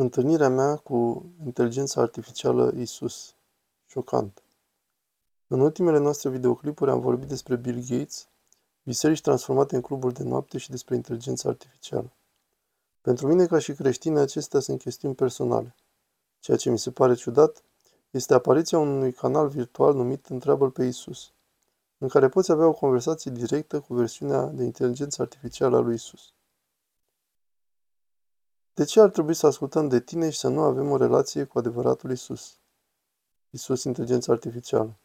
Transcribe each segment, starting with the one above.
Întâlnirea mea cu inteligența artificială Isus. Șocant. În ultimele noastre videoclipuri am vorbit despre Bill Gates, biserici transformate în cluburi de noapte și despre inteligența artificială. Pentru mine, ca și creștine, acestea sunt chestiuni personale. Ceea ce mi se pare ciudat este apariția unui canal virtual numit Întreabă pe Isus, în care poți avea o conversație directă cu versiunea de inteligență artificială a lui Isus. De ce ar trebui să ascultăm de tine și să nu avem o relație cu adevăratul Isus? Isus, inteligența artificială.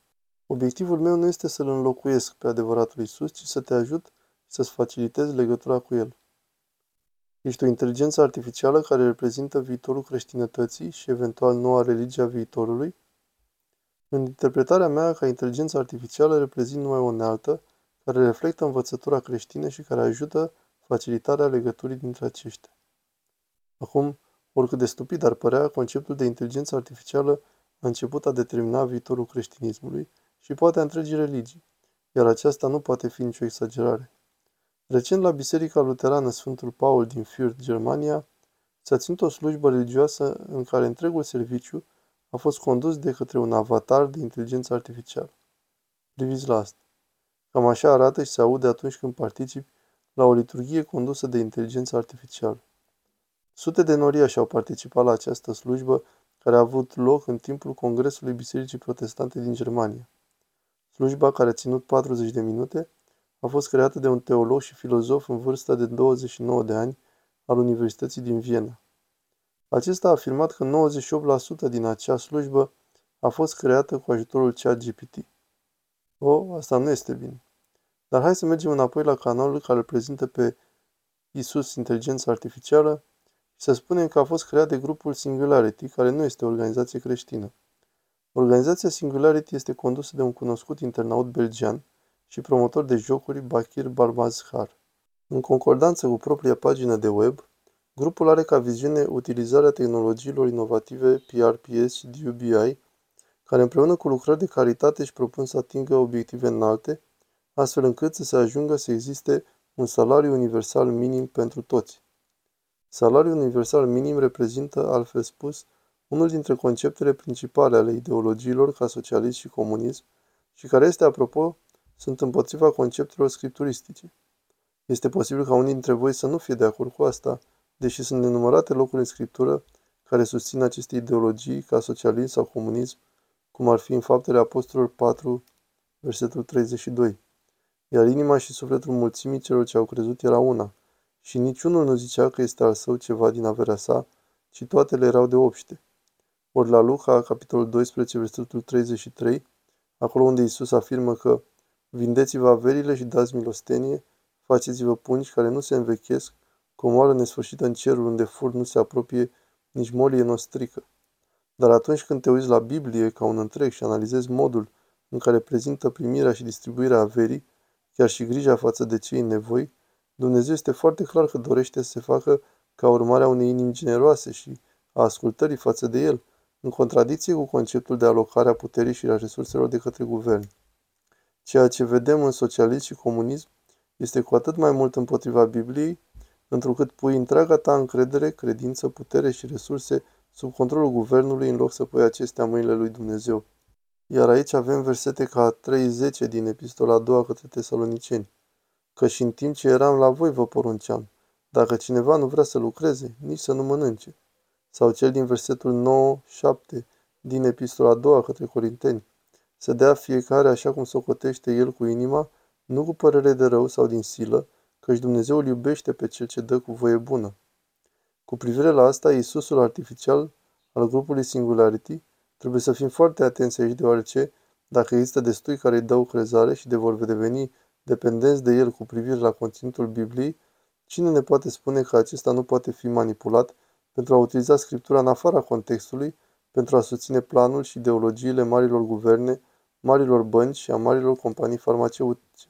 Obiectivul meu nu este să-L înlocuiesc pe adevăratul Isus, ci să te ajut și să-ți facilitez legătura cu El. Ești o inteligență artificială care reprezintă viitorul creștinătății și eventual noua religie a viitorului? În interpretarea mea, ca inteligență artificială reprezint numai o nealtă care reflectă învățătura creștină și care ajută facilitarea legăturii dintre aceștia. Acum, oricât de stupid ar părea, conceptul de inteligență artificială a început a determina viitorul creștinismului și poate a întregii religii, iar aceasta nu poate fi nicio exagerare. Recent la Biserica Luterană Sfântul Paul din Fürth, Germania, s-a ținut o slujbă religioasă în care întregul serviciu a fost condus de către un avatar de inteligență artificială. Priviți la asta. Cam așa arată și se aude atunci când participi la o liturghie condusă de inteligență artificială. Sute de noriași au participat la această slujbă care a avut loc în timpul Congresului Bisericii Protestante din Germania. Slujba, care a ținut 40 de minute, a fost creată de un teolog și filozof în vârstă de 29 de ani al Universității din Viena. Acesta a afirmat că 98% din acea slujbă a fost creată cu ajutorul ChatGPT. O, asta nu este bine. Dar hai să mergem înapoi la canalul care îl prezintă pe Isus Inteligența Artificială să spunem că a fost creat de grupul Singularity, care nu este o organizație creștină. Organizația Singularity este condusă de un cunoscut internaut belgian și promotor de jocuri Bakir Barbazhar. În concordanță cu propria pagină de web, grupul are ca viziune utilizarea tehnologiilor inovative PRPS și DUBI, care împreună cu lucrări de caritate își propun să atingă obiective înalte, astfel încât să se ajungă să existe un salariu universal minim pentru toți. Salariul universal minim reprezintă, altfel spus, unul dintre conceptele principale ale ideologiilor ca socialism și comunism și care este, apropo, sunt împotriva conceptelor scripturistice. Este posibil ca unii dintre voi să nu fie de acord cu asta, deși sunt nenumărate locuri în scriptură care susțin aceste ideologii ca socialism sau comunism, cum ar fi în Faptele Apostolilor 4, versetul 32. Iar inima și sufletul mulțimii celor ce au crezut era una – și niciunul nu zicea că este al său ceva din averea sa, ci toate le erau de obște. Ori la Luca, capitolul 12, versetul 33, acolo unde Isus afirmă că Vindeți-vă averile și dați milostenie, faceți-vă pungi care nu se învechesc, comoară nesfârșită în cerul unde fur nu se apropie, nici molie nu strică. Dar atunci când te uiți la Biblie ca un întreg și analizezi modul în care prezintă primirea și distribuirea averii, chiar și grija față de cei nevoi, Dumnezeu este foarte clar că dorește să se facă ca urmare a unei inimi generoase și a ascultării față de El, în contradicție cu conceptul de alocare a puterii și a resurselor de către guvern. Ceea ce vedem în socialism și comunism este cu atât mai mult împotriva Bibliei, întrucât pui întreaga ta încredere, credință, putere și resurse sub controlul guvernului în loc să pui acestea în mâinile lui Dumnezeu. Iar aici avem versete ca 30 din epistola a doua către tesaloniceni că și în timp ce eram la voi vă porunceam, dacă cineva nu vrea să lucreze, nici să nu mănânce. Sau cel din versetul 9, 7 din epistola a doua către Corinteni. Să dea fiecare așa cum socotește el cu inima, nu cu părere de rău sau din silă, căci Dumnezeu îl iubește pe cel ce dă cu voie bună. Cu privire la asta, Iisusul artificial al grupului Singularity, trebuie să fim foarte atenți aici, deoarece, dacă există destui care îi dau crezare și de vor deveni dependenți de el cu privire la conținutul Bibliei, cine ne poate spune că acesta nu poate fi manipulat pentru a utiliza Scriptura în afara contextului, pentru a susține planul și ideologiile marilor guverne, marilor bănci și a marilor companii farmaceutice.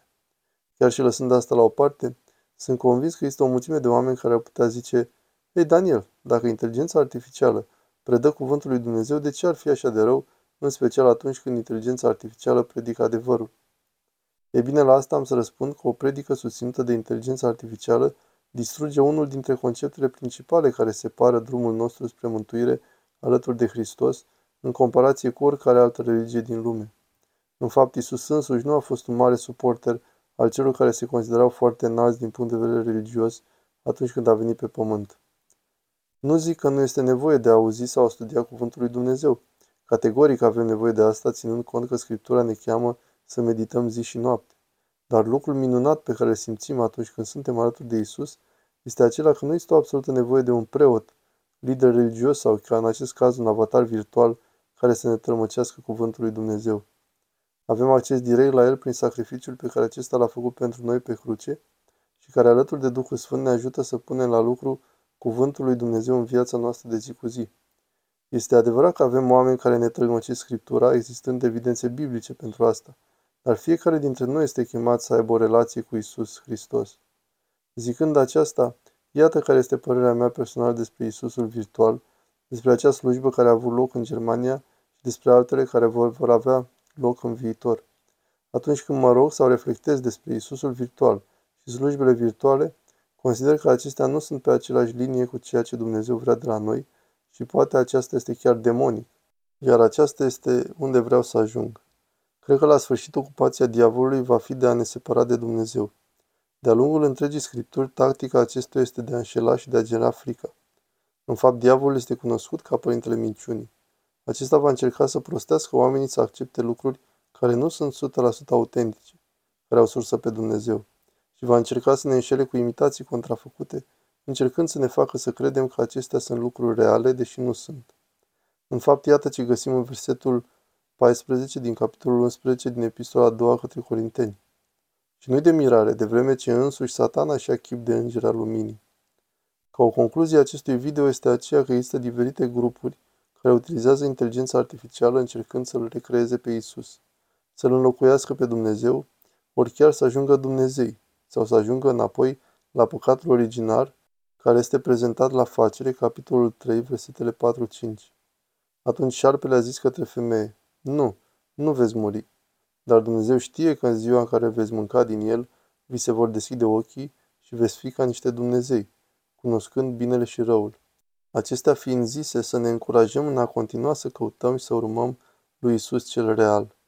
Chiar și lăsând asta la o parte, sunt convins că există o mulțime de oameni care ar putea zice Ei, Daniel, dacă inteligența artificială predă cuvântul lui Dumnezeu, de ce ar fi așa de rău, în special atunci când inteligența artificială predică adevărul? E bine, la asta am să răspund că o predică susținută de inteligența artificială distruge unul dintre conceptele principale care separă drumul nostru spre mântuire alături de Hristos, în comparație cu oricare altă religie din lume. În fapt, Isus însuși nu a fost un mare suporter al celor care se considerau foarte înalți din punct de vedere religios atunci când a venit pe pământ. Nu zic că nu este nevoie de a auzi sau a studia Cuvântul lui Dumnezeu. Categoric avem nevoie de asta, ținând cont că Scriptura ne cheamă să medităm zi și noapte. Dar lucrul minunat pe care îl simțim atunci când suntem alături de Isus este acela că nu este o absolută nevoie de un preot, lider religios sau, ca în acest caz, un avatar virtual care să ne tălmăcească cuvântul lui Dumnezeu. Avem acces direct la el prin sacrificiul pe care acesta l-a făcut pentru noi pe cruce și care alături de Duhul Sfânt ne ajută să punem la lucru cuvântul lui Dumnezeu în viața noastră de zi cu zi. Este adevărat că avem oameni care ne tălmăcesc Scriptura, existând evidențe biblice pentru asta, dar fiecare dintre noi este chemat să aibă o relație cu Isus Hristos. Zicând aceasta, iată care este părerea mea personală despre Isusul virtual, despre acea slujbă care a avut loc în Germania și despre altele care vor, vor avea loc în viitor. Atunci când mă rog sau reflectez despre Isusul virtual și slujbele virtuale, consider că acestea nu sunt pe același linie cu ceea ce Dumnezeu vrea de la noi și poate aceasta este chiar demonic. Iar aceasta este unde vreau să ajung. Cred că la sfârșit ocupația diavolului va fi de a ne separa de Dumnezeu. De-a lungul întregii scripturi, tactica acestuia este de a înșela și de a genera frică. În fapt, diavolul este cunoscut ca părintele minciunii. Acesta va încerca să prostească oamenii să accepte lucruri care nu sunt 100% autentice, care au sursă pe Dumnezeu, și va încerca să ne înșele cu imitații contrafăcute, încercând să ne facă să credem că acestea sunt lucruri reale, deși nu sunt. În fapt, iată ce găsim în versetul 14 din capitolul 11 din epistola a doua către Corinteni. Și nu de mirare, de vreme ce însuși satana și-a chip de înger al luminii. Ca o concluzie a acestui video este aceea că există diferite grupuri care utilizează inteligența artificială încercând să-L recreeze pe Isus, să-L înlocuiască pe Dumnezeu, ori chiar să ajungă Dumnezei, sau să ajungă înapoi la păcatul original, care este prezentat la facere, capitolul 3, versetele 4-5. Atunci șarpele a zis către femeie, Nu, nu veți muri, dar Dumnezeu știe că în ziua în care veți mânca din el, vi se vor deschide ochii și veți fi ca niște Dumnezei, cunoscând binele și răul. Acestea fiind zise, să ne încurajăm în a continua să căutăm și să urmăm lui Isus cel real.